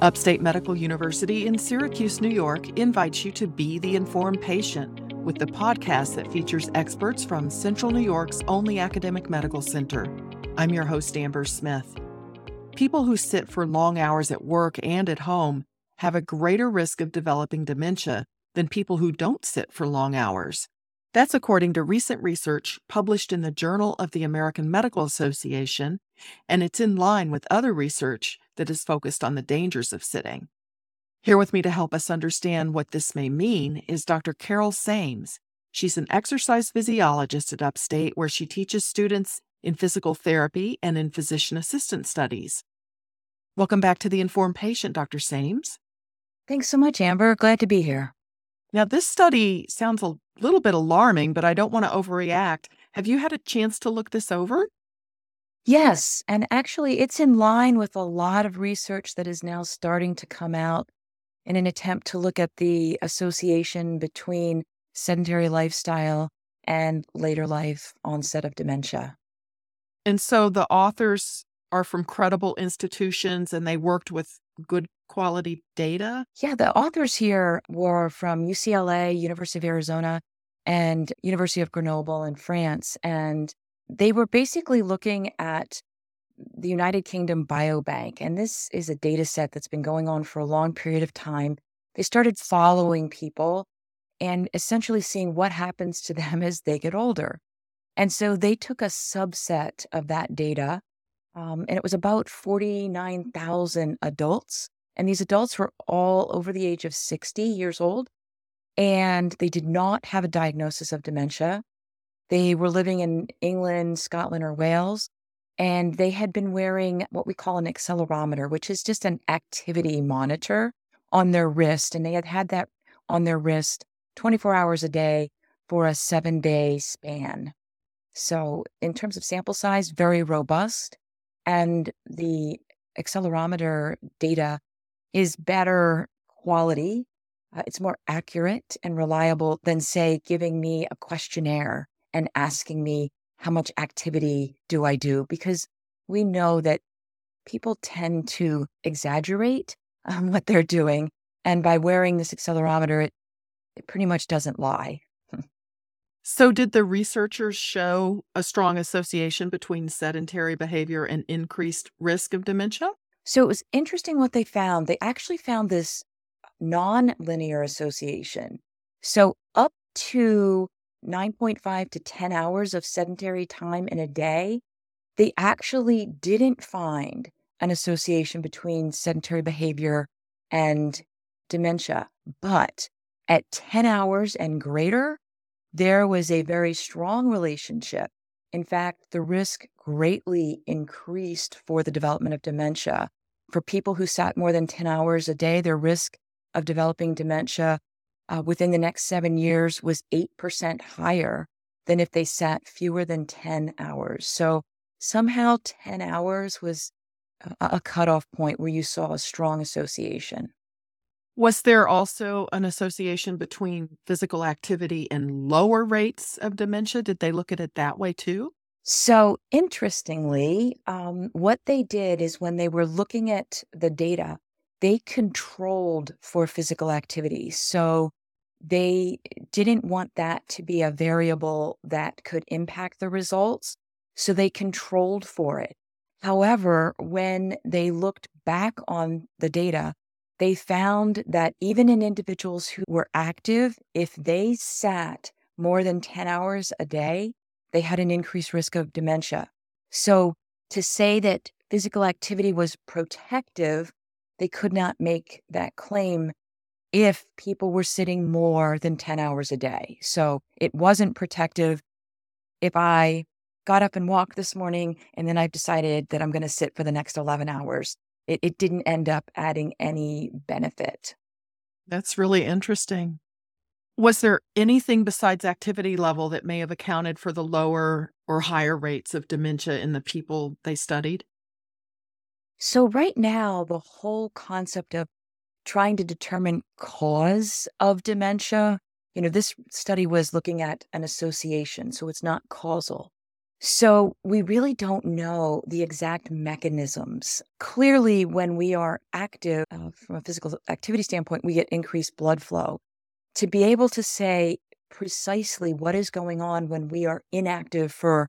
Upstate Medical University in Syracuse, New York invites you to be the informed patient with the podcast that features experts from Central New York's only academic medical center. I'm your host, Amber Smith. People who sit for long hours at work and at home have a greater risk of developing dementia than people who don't sit for long hours. That's according to recent research published in the Journal of the American Medical Association, and it's in line with other research that is focused on the dangers of sitting. Here with me to help us understand what this may mean is Dr. Carol Sames. She's an exercise physiologist at Upstate, where she teaches students in physical therapy and in physician assistant studies. Welcome back to the Informed Patient, Dr. Sames. Thanks so much, Amber. Glad to be here. Now, this study sounds a little bit alarming, but I don't want to overreact. Have you had a chance to look this over? Yes. And actually, it's in line with a lot of research that is now starting to come out in an attempt to look at the association between sedentary lifestyle and later life onset of dementia. And so the authors are from credible institutions and they worked with good quality data? Yeah, the authors here were from UCLA, University of Arizona, and University of Grenoble in France. And they were basically looking at the United Kingdom Biobank. And this is a data set that's been going on for a long period of time. They started following people and essentially seeing what happens to them as they get older. And so they took a subset of that data, um, and it was about 49,000 adults. And these adults were all over the age of 60 years old, and they did not have a diagnosis of dementia. They were living in England, Scotland, or Wales, and they had been wearing what we call an accelerometer, which is just an activity monitor on their wrist. And they had had that on their wrist 24 hours a day for a seven day span. So, in terms of sample size, very robust. And the accelerometer data is better quality. Uh, it's more accurate and reliable than, say, giving me a questionnaire and asking me how much activity do I do? Because we know that people tend to exaggerate um, what they're doing. And by wearing this accelerometer, it, it pretty much doesn't lie. So, did the researchers show a strong association between sedentary behavior and increased risk of dementia? So, it was interesting what they found. They actually found this non linear association. So, up to 9.5 to 10 hours of sedentary time in a day, they actually didn't find an association between sedentary behavior and dementia. But at 10 hours and greater, there was a very strong relationship. In fact, the risk greatly increased for the development of dementia. For people who sat more than 10 hours a day, their risk of developing dementia uh, within the next seven years was 8% higher than if they sat fewer than 10 hours. So somehow 10 hours was a, a cutoff point where you saw a strong association. Was there also an association between physical activity and lower rates of dementia? Did they look at it that way too? So, interestingly, um, what they did is when they were looking at the data, they controlled for physical activity. So, they didn't want that to be a variable that could impact the results. So they controlled for it. However, when they looked back on the data, they found that even in individuals who were active, if they sat more than 10 hours a day, they had an increased risk of dementia. So to say that physical activity was protective, they could not make that claim if people were sitting more than 10 hours a day. So it wasn't protective if I got up and walked this morning and then I've decided that I'm going to sit for the next 11 hours. It, it didn't end up adding any benefit. That's really interesting. Was there anything besides activity level that may have accounted for the lower or higher rates of dementia in the people they studied? So, right now, the whole concept of trying to determine cause of dementia. You know, this study was looking at an association, so it's not causal. So we really don't know the exact mechanisms. Clearly, when we are active uh, from a physical activity standpoint, we get increased blood flow. To be able to say precisely what is going on when we are inactive for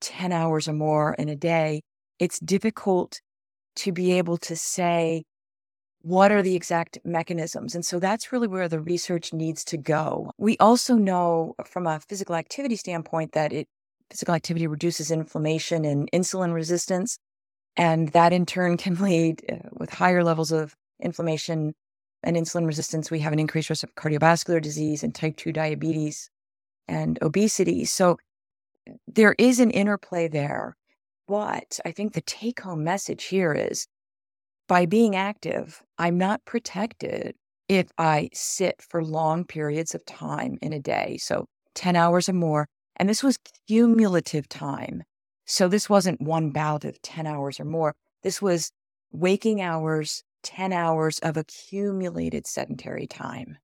10 hours or more in a day, it's difficult to be able to say what are the exact mechanisms. And so that's really where the research needs to go. We also know from a physical activity standpoint that it physical activity reduces inflammation and insulin resistance. And that in turn can lead uh, with higher levels of inflammation and insulin resistance. We have an increased risk of cardiovascular disease and type 2 diabetes and obesity. So there is an interplay there. But I think the take home message here is by being active, I'm not protected if I sit for long periods of time in a day. So 10 hours or more. And this was cumulative time. So this wasn't one bout of 10 hours or more. This was waking hours, 10 hours of accumulated sedentary time.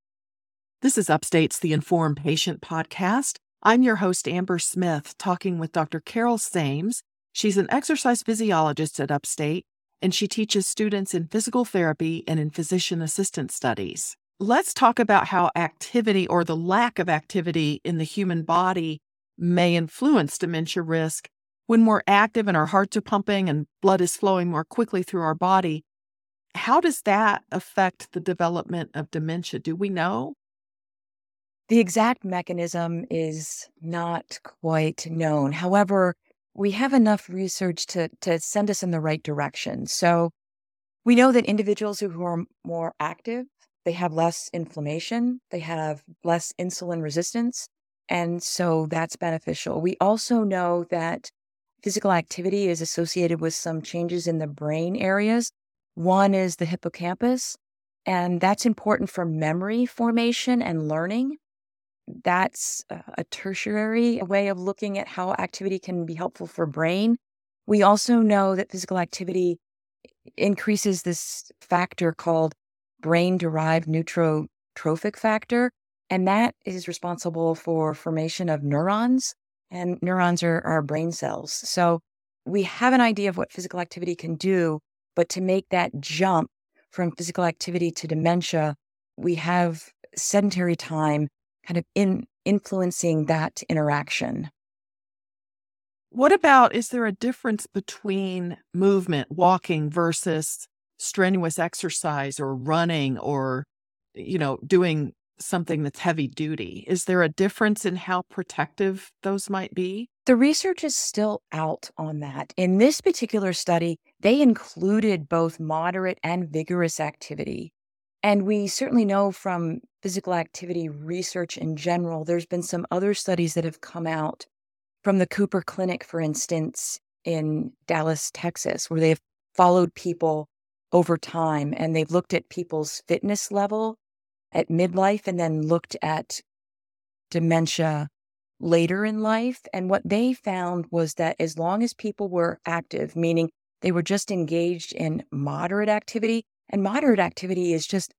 This is Upstate's The Informed Patient podcast. I'm your host, Amber Smith, talking with Dr. Carol Sames. She's an exercise physiologist at Upstate, and she teaches students in physical therapy and in physician assistant studies. Let's talk about how activity or the lack of activity in the human body may influence dementia risk. When we're active and our hearts are pumping and blood is flowing more quickly through our body, how does that affect the development of dementia? Do we know? The exact mechanism is not quite known. However, we have enough research to, to send us in the right direction. So we know that individuals who are more active, they have less inflammation, they have less insulin resistance, and so that's beneficial. We also know that physical activity is associated with some changes in the brain areas. One is the hippocampus, and that's important for memory formation and learning. That's a tertiary way of looking at how activity can be helpful for brain. We also know that physical activity increases this factor called brain derived neurotrophic factor, and that is responsible for formation of neurons, and neurons are brain cells. So we have an idea of what physical activity can do, but to make that jump from physical activity to dementia, we have sedentary time kind of in influencing that interaction. What about is there a difference between movement, walking versus strenuous exercise or running or you know doing something that's heavy duty. Is there a difference in how protective those might be? The research is still out on that. In this particular study, they included both moderate and vigorous activity. And we certainly know from physical activity research in general, there's been some other studies that have come out from the Cooper Clinic, for instance, in Dallas, Texas, where they've followed people over time and they've looked at people's fitness level at midlife and then looked at dementia later in life. And what they found was that as long as people were active, meaning they were just engaged in moderate activity, and moderate activity is just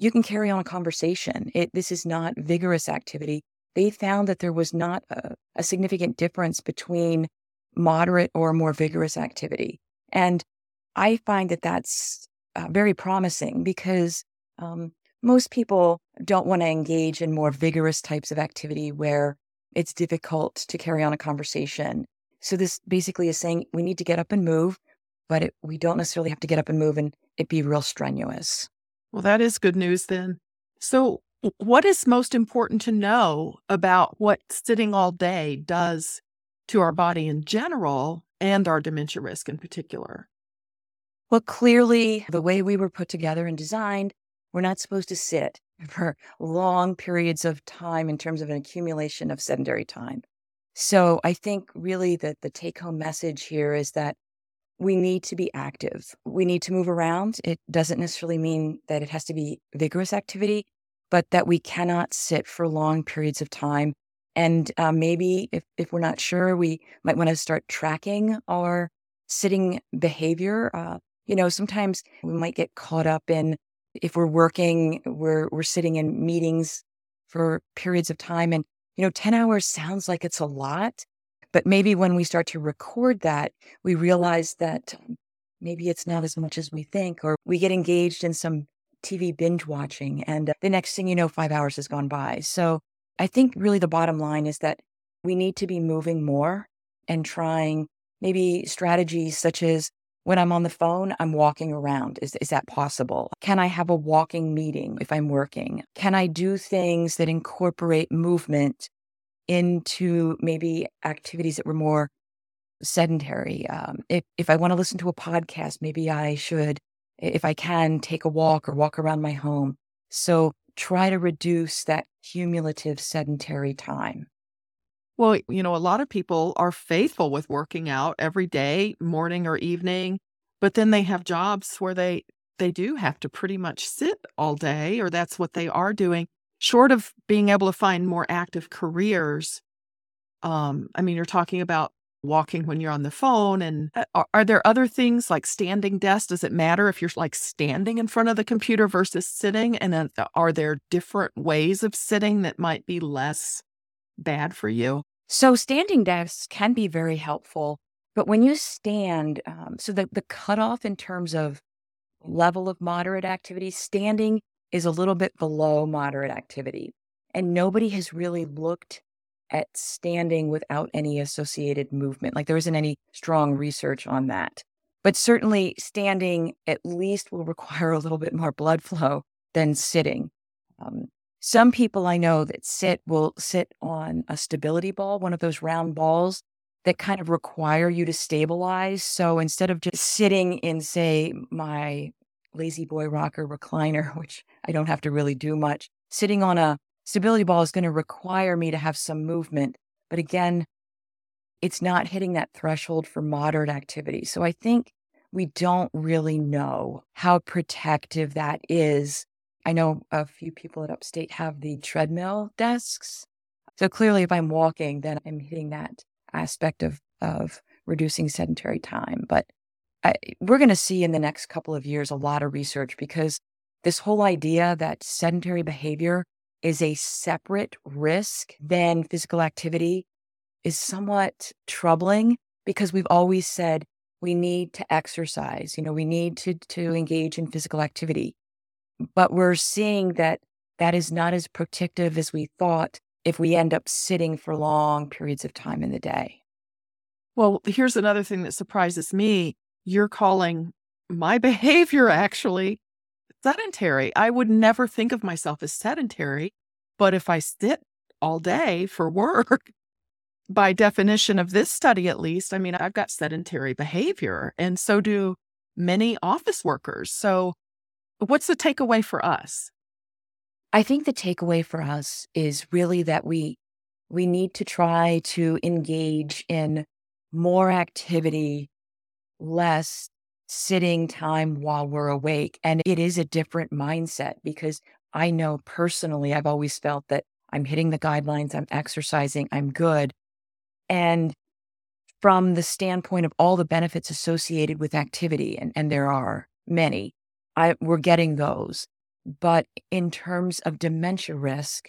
you can carry on a conversation. It, this is not vigorous activity. They found that there was not a, a significant difference between moderate or more vigorous activity. And I find that that's uh, very promising because um, most people don't want to engage in more vigorous types of activity where it's difficult to carry on a conversation. So this basically is saying we need to get up and move, but it, we don't necessarily have to get up and move and it be real strenuous. Well, that is good news then. So what is most important to know about what sitting all day does to our body in general and our dementia risk in particular? Well, clearly, the way we were put together and designed we're not supposed to sit for long periods of time in terms of an accumulation of sedentary time. So I think really that the take home message here is that we need to be active. We need to move around. It doesn't necessarily mean that it has to be vigorous activity, but that we cannot sit for long periods of time. And uh, maybe if, if we're not sure, we might want to start tracking our sitting behavior. Uh, you know, sometimes we might get caught up in if we're working, we're we're sitting in meetings for periods of time and you know 10 hours sounds like it's a lot, But maybe when we start to record that, we realize that maybe it's not as much as we think, or we get engaged in some TV binge watching. And uh, the next thing you know, five hours has gone by. So I think really the bottom line is that we need to be moving more and trying maybe strategies such as when I'm on the phone, I'm walking around. Is, is that possible? Can I have a walking meeting if I'm working? Can I do things that incorporate movement into maybe activities that were more sedentary? Um, if, if I want to listen to a podcast, maybe I should, if I can, take a walk or walk around my home. So try to reduce that cumulative sedentary time. Well, you know, a lot of people are faithful with working out every day, morning or evening, but then they have jobs where they they do have to pretty much sit all day or that's what they are doing. Short of being able to find more active careers, um, I mean, you're talking about walking when you're on the phone and uh, are, are, there other things like standing desk does it matter if you're like standing in front of the computer versus sitting? And uh, are there different ways of sitting that might be less bad for you? So standing desks can be very helpful, but when you stand, um, so the, the cutoff in terms of level of moderate activity, standing is a little bit below moderate activity. And nobody has really looked at standing without any associated movement. Like there isn't any strong research on that. But certainly standing at least will require a little bit more blood flow than sitting. Um, some people I know that sit will sit on a stability ball, one of those round balls that kind of require you to stabilize. So instead of just sitting in, say, my La-Z-Boy rocker recliner, which I don't have to really do much, sitting on a stability ball is going to require me to have some movement. But again, it's not hitting that threshold for moderate activity. So I think we don't really know how protective that is I know a few people at Upstate have the treadmill desks. So clearly, if I'm walking, then I'm hitting that aspect of, of reducing sedentary time. But I, we're going to see in the next couple of years a lot of research because this whole idea that sedentary behavior is a separate risk than physical activity is somewhat troubling because we've always said we need to exercise, you know, we need to, to engage in physical activity. But we're seeing that that is not as protective as we thought if we end up sitting for long periods of time in the day. Well, here's another thing that surprises me. You're calling my behavior actually sedentary. I would never think of myself as sedentary, but if I sit all day for work, by definition of this study at least, I mean, I've got sedentary behavior, and so do many office workers. So What's the takeaway for us? I think the takeaway for us is really that we we need to try to engage in more activity, less sitting time while we're awake. And it is a different mindset because I know personally, I've always felt that I'm hitting the guidelines, I'm exercising, I'm good. And from the standpoint of all the benefits associated with activity, and, and there are many, I, we're getting those. But in terms of dementia risk,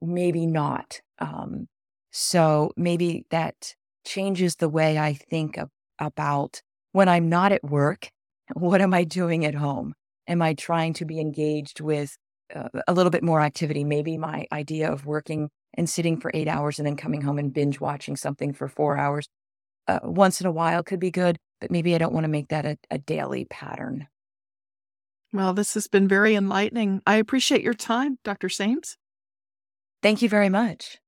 maybe not. Um, so maybe that changes the way I think of, about when I'm not at work, what am I doing at home? Am I trying to be engaged with uh, a little bit more activity? Maybe my idea of working and sitting for eight hours and then coming home and binge watching something for four hours uh, once in a while could be good, but maybe I don't want to make that a, a daily pattern. Well, this has been very enlightening. I appreciate your time, Dr. Sames. Thank you very much.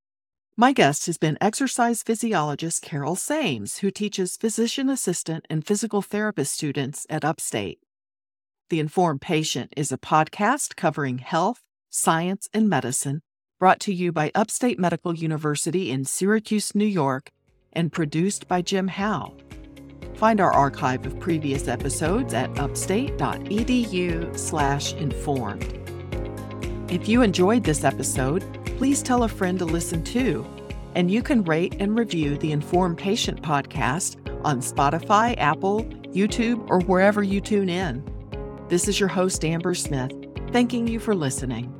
My guest has been exercise physiologist Carol Sames, who teaches physician assistant and physical therapist students at Upstate. The Informed Patient is a podcast covering health, science, and medicine brought to you by Upstate Medical University in Syracuse, New York, and produced by Jim Howe. Find our archive of previous episodes at upstate.edu/informed. If you enjoyed this episode, please tell a friend to listen too. And you can rate and review the Informed Patient podcast on Spotify, Apple, YouTube, or wherever you tune in. This is your host, Amber Smith, thanking you for listening.